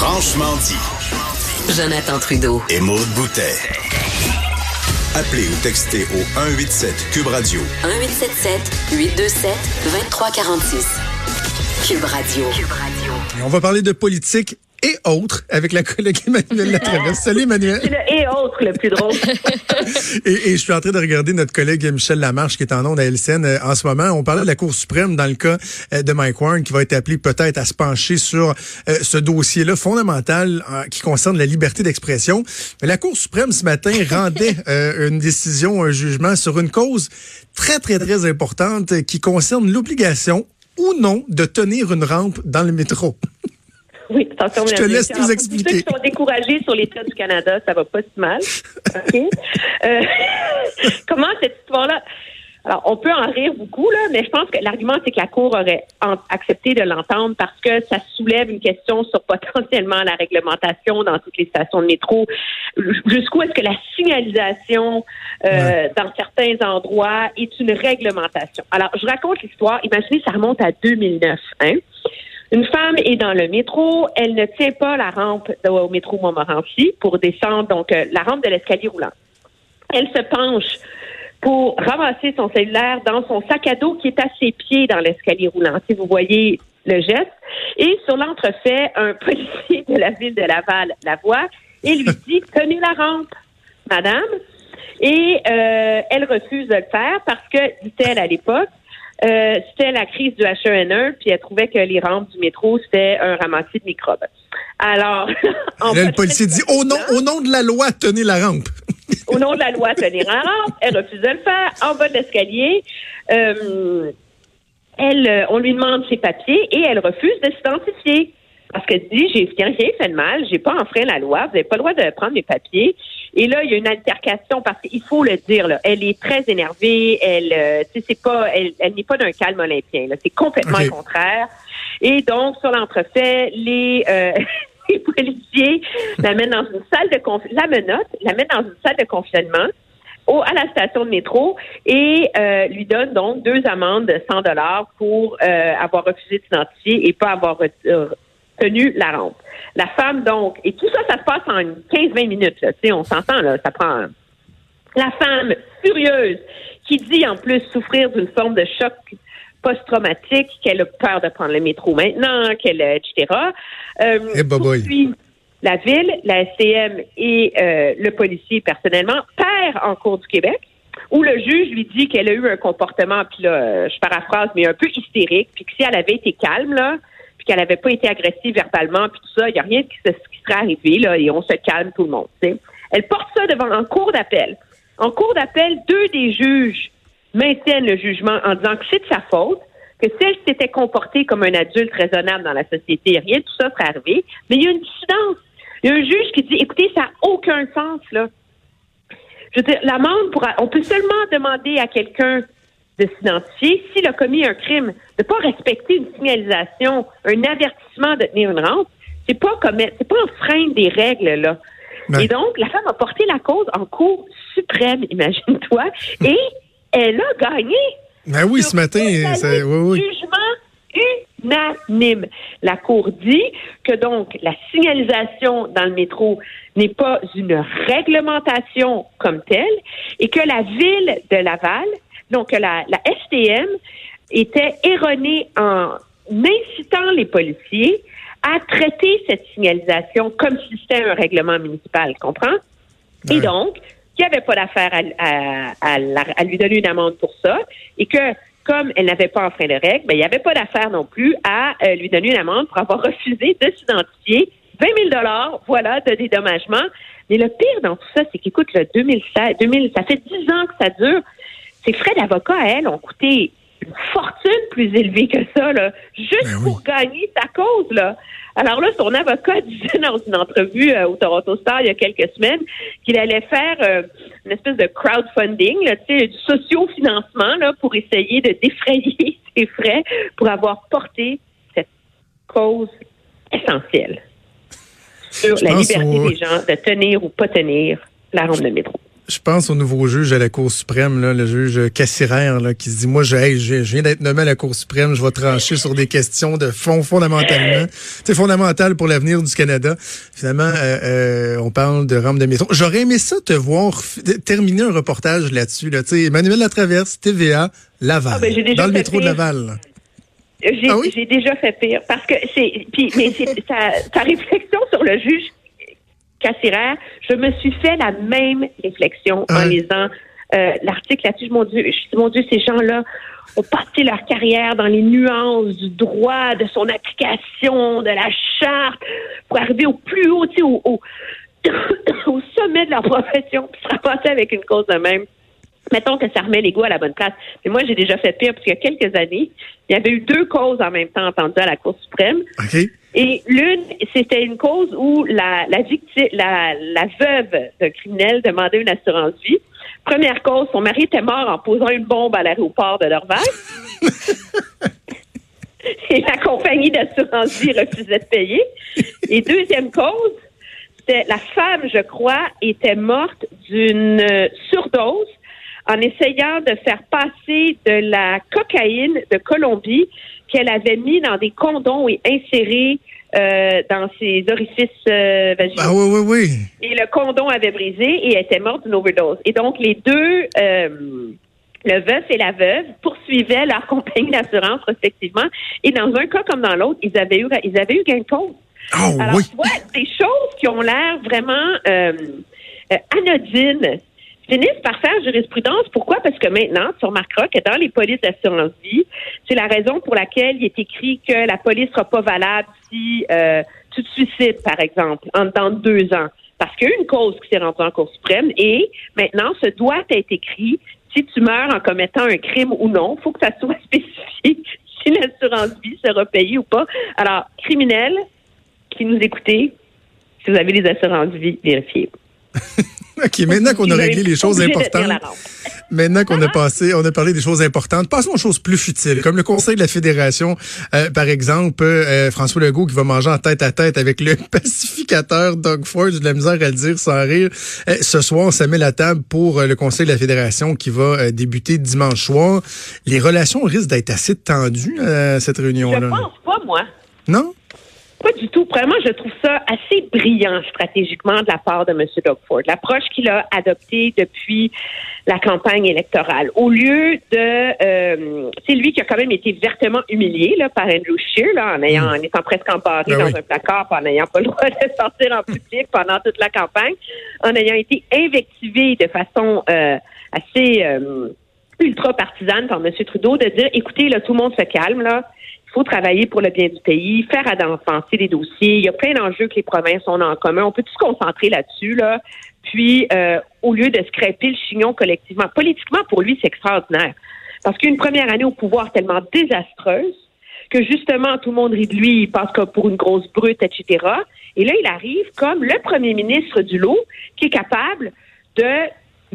Franchement dit. Jonathan Trudeau. Et Maude Boutet. Appelez ou textez au 187 Cube Radio. 1877 827 2346. Cube Radio. Cube Radio. Et on va parler de politique et autres avec la collègue Emmanuel Latraverse. Salut Emmanuel. C'est le et autres le plus drôle. et, et, je suis en train de regarder notre collègue Michel Lamarche qui est en ondes à LCN euh, en ce moment. On parlait de la Cour suprême dans le cas euh, de Mike Warren qui va être appelé peut-être à se pencher sur euh, ce dossier-là fondamental qui concerne la liberté d'expression. Mais la Cour suprême ce matin rendait une décision, un jugement sur une cause très, très, très importante qui concerne l'obligation ou non de tenir une rampe dans le métro. Oui, attention, Je te laisse nous expliquer. Ceux qui sont découragés sur l'État du Canada, ça va pas si mal. OK? euh, comment cette histoire-là... Alors, on peut en rire beaucoup, là, mais je pense que l'argument, c'est que la Cour aurait accepté de l'entendre parce que ça soulève une question sur potentiellement la réglementation dans toutes les stations de métro. Jusqu'où est-ce que la signalisation euh, dans certains endroits est une réglementation? Alors, je raconte l'histoire. Imaginez, ça remonte à 2009. Hein? Une femme est dans le métro, elle ne tient pas la rampe au métro Montmorency pour descendre, donc euh, la rampe de l'escalier roulant. Elle se penche pour ramasser son cellulaire dans son sac à dos qui est à ses pieds dans l'escalier roulant. Si vous voyez le geste. Et sur l'entrefait, un policier de la ville de Laval la voit et lui dit Tenez la rampe, madame. Et euh, elle refuse de le faire parce que, dit-elle à l'époque, euh, c'était la crise du H1N1, puis elle trouvait que les rampes du métro, c'était un ramassis de microbes. Alors, Là, le policier dit au nom, au nom de la loi, tenez la rampe. au nom de la loi, tenez la rampe. Elle refuse de le faire. En bas de l'escalier, euh, elle, euh, on lui demande ses papiers et elle refuse de s'identifier. Parce qu'elle dit, j'ai rien fait de mal, j'ai pas enfreint la loi, vous n'avez pas le droit de prendre mes papiers. Et là, il y a une altercation parce qu'il faut le dire, là, elle est très énervée, elle, euh, c'est pas, elle, elle n'est pas d'un calme olympien, c'est complètement le contraire. Et donc, sur l'entrefait, les, euh, les policiers la mettent dans une salle de la menotte, la mettent dans une salle de confinement au, à la station de métro et euh, lui donne donc deux amendes de 100 dollars pour euh, avoir refusé de s'identifier et pas avoir tenu la rampe. La femme, donc, et tout ça, ça se passe en 15-20 minutes. Là, on s'entend, là, ça prend... La femme furieuse qui dit en plus souffrir d'une forme de choc post-traumatique, qu'elle a peur de prendre le métro maintenant, qu'elle, etc. Euh, hey, poursuit la ville, la SCM et euh, le policier personnellement perd en cours du Québec où le juge lui dit qu'elle a eu un comportement, puis là, je paraphrase, mais un peu hystérique, puis que si elle avait été calme, là, qu'elle n'avait pas été agressive verbalement, puis tout ça, il n'y a rien qui, se, serait arrivé, là, et on se calme tout le monde. Elle porte ça devant un cours d'appel. En cours d'appel, deux des juges maintiennent le jugement en disant que c'est de sa faute, que si elle s'était comportée comme un adulte raisonnable dans la société, rien de tout ça serait arrivé. Mais il y a une dissidence. Il y a un juge qui dit, écoutez, ça n'a aucun sens, là. Je veux dire, l'amende on peut seulement demander à quelqu'un de s'identifier s'il a commis un crime, de ne pas respecter une signalisation, un avertissement de tenir une rampe, c'est pas comme c'est pas enfreindre des règles là. Et donc la femme a porté la cause en cour suprême, imagine-toi, et elle a gagné. Ben oui, ce matin, c'est oui, oui. jugement unanime. La cour dit que donc la signalisation dans le métro n'est pas une réglementation comme telle et que la ville de Laval donc, la, la STM était erronée en incitant les policiers à traiter cette signalisation comme si c'était un règlement municipal, comprends? Et donc, qu'il n'y avait pas d'affaire à, à, à, lui donner une amende pour ça, et que comme elle n'avait pas enfreint de règles, ben, il n'y avait pas d'affaire non plus à euh, lui donner une amende pour avoir refusé de s'identifier. 20 000 voilà, de dédommagement. Mais le pire dans tout ça, c'est qu'écoute, le 2016, 2000, ça fait 10 ans que ça dure ses frais d'avocat à elle ont coûté une fortune plus élevée que ça, là, juste Ben pour gagner sa cause. Là. Alors là, son avocat disait dans une entrevue euh, au Toronto Star il y a quelques semaines qu'il allait faire euh, une espèce de crowdfunding, là, du socio-financement là, pour essayer de défrayer ses frais pour avoir porté cette cause essentielle sur Je la liberté des gens de tenir ou pas tenir la rampe de métro. Je pense au nouveau juge à la Cour suprême, là, le juge Cassirer, là, qui se dit, moi, je, hey, je, viens d'être nommé à la Cour suprême, je vais trancher sur des questions de fond fondamentalement. C'est fondamental pour l'avenir du Canada. Finalement, euh, euh, on parle de rampe de métro. J'aurais aimé ça te voir terminer un reportage là-dessus. Là, sais, Emmanuel Latraverse, TVA, Laval, Ah, ben, dans le métro de. Laval. J'ai Ah oui? j'ai déjà fait pire parce que c'est puis mais c'est ta, ta réflexion sur le juge Cassirer, je me suis fait la même réflexion en Ouais. lisant euh, l'article là-dessus. Mon Dieu, je mon Dieu, ces gens-là ont passé leur carrière dans les nuances du droit, de son application, de la charte, pour arriver au plus haut, tu sais, au, au, au sommet de leur profession, puis se ramasser avec une cause de même. Mettons que ça remet l'ego à la bonne place. Mais moi, j'ai déjà fait pire, parce qu'il y a quelques années, il y avait eu deux causes en même temps entendues à la Cour suprême. OK? Et l'une, c'était une cause où la, la victime, la, la veuve d'un criminel demandait une assurance vie. Première cause, son mari était mort en posant une bombe à l'aéroport de Dorval. Et la compagnie d'assurance vie refusait de payer. Et deuxième cause, c'était la femme, je crois, était morte d'une surdose en essayant de faire passer de la cocaïne de Colombie qu'elle avait mis dans des condoms et inséré euh, dans ses orifices euh, vaginaux. Ah oui, oui, oui. Et le condom avait brisé et elle était morte d'une overdose. Et donc, les deux, euh, le veuf et la veuve, poursuivaient leur compagnie d'assurance respectivement. Et dans un cas comme dans l'autre, ils avaient eu, ils avaient eu gain de cause. Oh Alors, oui. tu vois, des choses qui ont l'air vraiment euh, anodines finissent par faire jurisprudence. Pourquoi? Parce que maintenant, tu remarqueras que dans les polices d'assurance vie, c'est la raison pour laquelle il est écrit que la police sera pas valable si euh, tu te suicides, par exemple, en dans deux ans. Parce qu'il y a une cause qui s'est rendue en Cour suprême et maintenant, ce doit être écrit si tu meurs en commettant un crime ou non. Il faut que ça soit spécifié si l'assurance vie sera payée ou pas. Alors, criminel, qui nous écoutez, si vous avez les assurances vie, vérifiez. OK, maintenant qu'on a réglé les choses importantes, maintenant qu'on a passé, on a parlé des choses importantes, passons aux choses plus futiles, comme le Conseil de la Fédération, euh, par exemple, euh, François Legault qui va manger en tête à tête avec le pacificateur Doug Ford, j'ai de la misère à le dire sans rire. Euh, ce soir, on se met la table pour euh, le Conseil de la Fédération qui va débuter dimanche soir. Les relations risquent d'être assez tendues à cette Je réunion-là. pense pas, moi. Non? Pas du tout. Vraiment, je trouve ça assez brillant stratégiquement de la part de M. Doug Ford. L'approche qu'il a adoptée depuis la campagne électorale. Au lieu de... euh, c'est lui qui a quand même été vertement humilié là, par Andrew Scheer là, en, ayant, en étant presque embarré Ben dans oui. un placard, en n'ayant pas le droit de sortir en public pendant toute la campagne, en ayant été invectivé de façon euh, assez... euh, ultra partisane par M. Trudeau de dire écoutez, là, tout le monde se calme, là. Il faut travailler pour le bien du pays, faire avancer les dossiers. Il y a plein d'enjeux que les provinces ont en commun. On peut tout se concentrer là-dessus, là. Puis, euh, au lieu de scraper le chignon collectivement, politiquement, pour lui, c'est extraordinaire. Parce qu'une première année au pouvoir tellement désastreuse que justement, tout le monde rit de lui, il passe comme pour une grosse brute, etc. Et là, il arrive comme le premier ministre du lot qui est capable de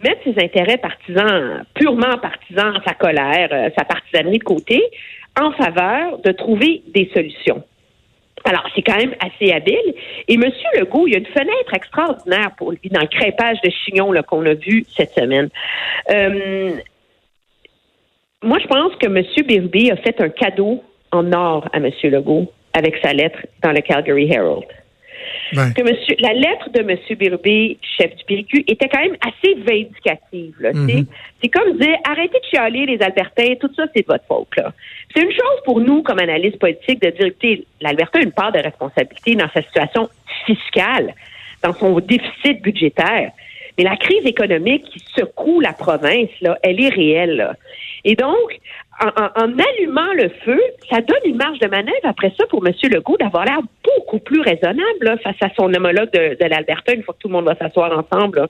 mettre ses intérêts partisans, purement partisans, sa colère, euh, sa partisanerie de côté, en faveur de trouver des solutions. Alors, c'est quand même assez habile. Et M. Legault, il y a une fenêtre extraordinaire pour lui dans le crêpage de chignon qu'on a vu cette semaine. Euh, moi, je pense que M. Birby a fait un cadeau en or à M. Legault avec sa lettre dans le Calgary Herald Ouais. que monsieur, la lettre de M. Birubé, chef du PQ, était quand même assez vindicative. Mhm. C'est comme dire, arrêtez de chialer les Albertains, tout ça, c'est de votre faute. C'est une chose pour nous, comme analystes politiques, de dire, écoutez, l'Alberta a une part de responsabilité dans sa situation fiscale, dans son déficit budgétaire. Mais la crise économique qui secoue la province, là, elle est réelle. là. Et donc, en, en- en allumant le feu, ça donne une marge de manœuvre après ça pour M. Legault d'avoir l'air plus raisonnable face à son homologue de, l'Alberta une fois que tout le monde va s'asseoir ensemble.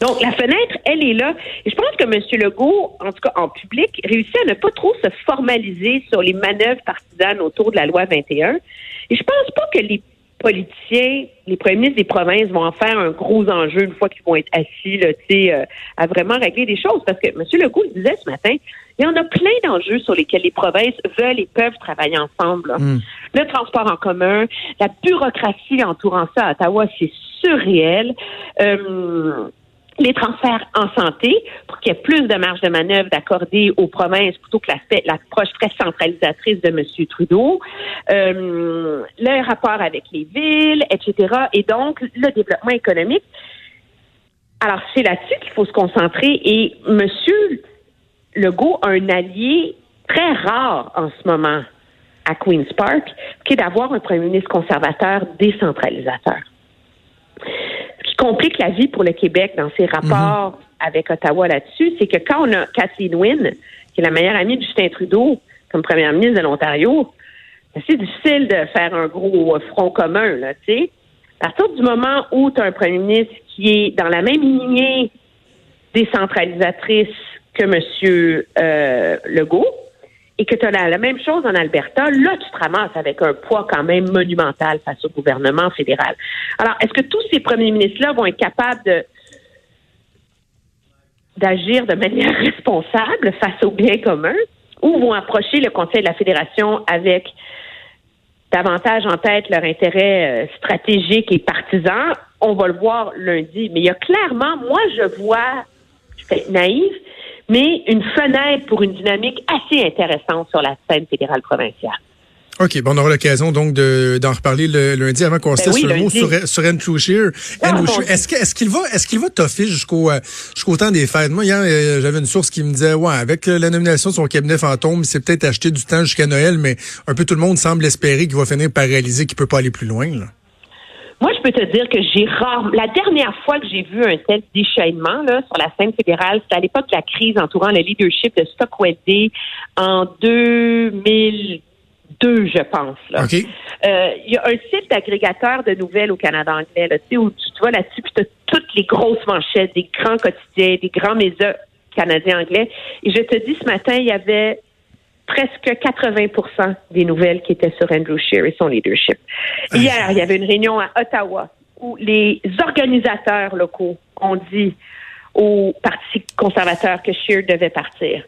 Donc, la fenêtre, elle est là. Et je pense que M. Legault, en tout cas en public, réussit à ne pas trop se formaliser sur les manœuvres partisanes autour de la loi 21. Et je pense pas que les politiciens, les premiers ministres des provinces vont en faire un gros enjeu une fois qu'ils vont être assis là, tu sais, euh, à vraiment régler des choses. Parce que M. Legault le disait ce matin, il y en a plein d'enjeux sur lesquels les provinces veulent et peuvent travailler ensemble. là. Mm. Le transport en commun, la bureaucratie entourant ça à Ottawa, c'est surréel. Euh, les transferts en santé pour qu'il y ait plus de marge de manœuvre d'accorder aux provinces plutôt que l'approche très centralisatrice de M. Trudeau, euh, le rapport avec les villes, etc. Et donc, le développement économique. Alors, c'est là-dessus qu'il faut se concentrer. Et M. Legault a un allié très rare en ce moment à Queen's Park, qui est d'avoir un premier ministre conservateur décentralisateur complique la vie pour le Québec dans ses rapports mhm. avec Ottawa là-dessus, c'est que quand on a Kathleen Wynne, qui est la meilleure amie de Justin Trudeau, comme première ministre de l'Ontario, ben, c'est difficile de faire un gros front commun, là, tu sais. À partir du moment où tu as un premier ministre qui est dans la même lignée décentralisatrice que M. Euh, Legault, et que tu as la, même chose en Alberta, là, tu te ramasses avec un poids quand même monumental face au gouvernement fédéral. Alors, est-ce que tous ces premiers ministres-là vont être capables de d'agir de manière responsable face au bien commun ou vont approcher le Conseil de la Fédération avec davantage en tête leur intérêt euh, stratégique et partisan? On va le voir lundi. Mais il y a clairement, moi, je vois, je suis naïve, mais une fenêtre pour une dynamique assez intéressante sur la scène fédérale provinciale. OK, bon, on aura l'occasion donc d'en reparler le lundi avant qu'on se ben sur le mot sur, sur Andrew Scheer. Ah, est-ce qu'il est va est-ce qu'il va toffer jusqu'au euh, jusqu'au temps des fêtes? Moi, hier, euh, j'avais une source qui me disait Ouais, avec la nomination de son cabinet fantôme, c'est peut-être acheter du temps jusqu'à Noël, mais un peu tout le monde semble espérer qu'il va finir par réaliser qu'il peut pas aller plus loin. Là. Moi, je peux te dire que j'ai rarement. La dernière fois que j'ai vu un tel déchaînement là, sur la scène fédérale, c'était à l'époque de la crise entourant le leadership de Stockwell Day en 2002, je pense. Là. Euh, il y a un site d'agrégateur de nouvelles au Canada anglais, là, où tu, tu vois là-dessus, puis tu as toutes les grosses manchettes des grands quotidiens, des grands médias canadiens anglais. Et je te dis, ce matin, il y avait presque 80% des nouvelles qui étaient sur Andrew Scheer et son leadership. Hier, il y avait une réunion à Ottawa où les organisateurs locaux ont dit au Parti conservateur que Scheer devait partir.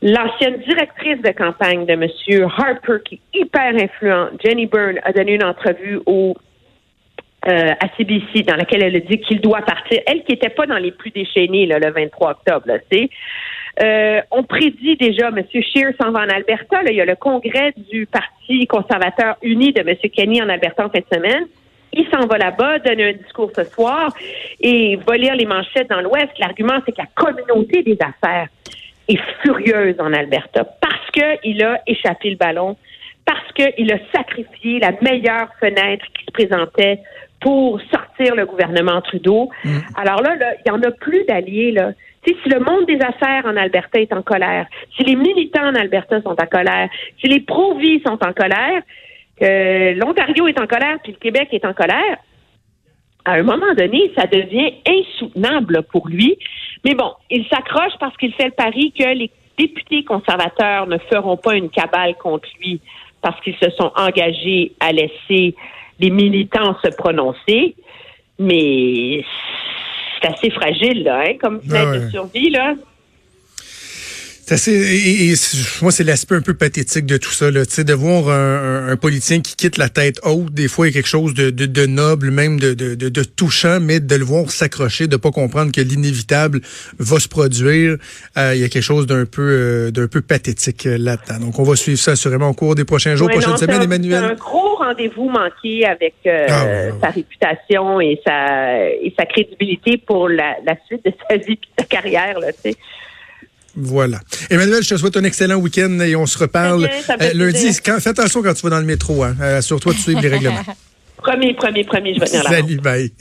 L'ancienne directrice de campagne de M. Harper, qui est hyper influente, Jenny Byrne, a donné une entrevue au euh, à CBC dans laquelle elle a dit qu'il doit partir. Elle qui n'était pas dans les plus déchaînés le 23 octobre, tu euh, on prédit déjà, M. Scheer s'en va en Alberta. il y a le congrès du Parti conservateur uni de M. Kenny en Alberta en cette semaine. Il s'en va là-bas, donne un discours ce soir et va lire les manchettes dans l'Ouest. L'argument, c'est que la communauté des affaires est furieuse en Alberta parce qu'il a échappé le ballon, parce qu'il a sacrifié la meilleure fenêtre qui se présentait pour sortir le gouvernement Trudeau. Mm. Alors là, il n'y en a plus d'alliés. Là si le monde des affaires en Alberta est en colère, si les militants en Alberta sont en colère, si les pro-vie sont en colère, que l'Ontario est en colère, puis le Québec est en colère, à un moment donné, ça devient insoutenable pour lui. Mais bon, il s'accroche parce qu'il fait le pari que les députés conservateurs ne feront pas une cabale contre lui parce qu'ils se sont engagés à laisser les militants se prononcer. Mais c'est assez fragile, là, hein, comme fenêtre de survie, là. C'est assez, et, moi, c'est l'aspect un peu pathétique de tout ça, là, de voir un, un, politicien qui quitte la tête haute, des fois, il y a quelque chose de, de, de noble, même de, touchant, mais de le voir s'accrocher, de pas comprendre que l'inévitable va se produire, euh, il y a quelque chose d'un peu euh, d'un peu pathétique euh, là-dedans. Donc, on va suivre ça assurément au cours des prochains jours, prochaines semaines, Emmanuel. C'est un gros rendez-vous manqué avec ah, sa réputation et sa et sa crédibilité pour la, la suite de sa vie et sa carrière, là, tu sais. Voilà. Emmanuel, je te souhaite un excellent week-end et on se reparle euh, lundi. fais attention quand tu vas dans le métro. Hein. Euh, sur toi, tu suives les règlements. Premier, premier, premier, je vais tenir là. Salut, bye.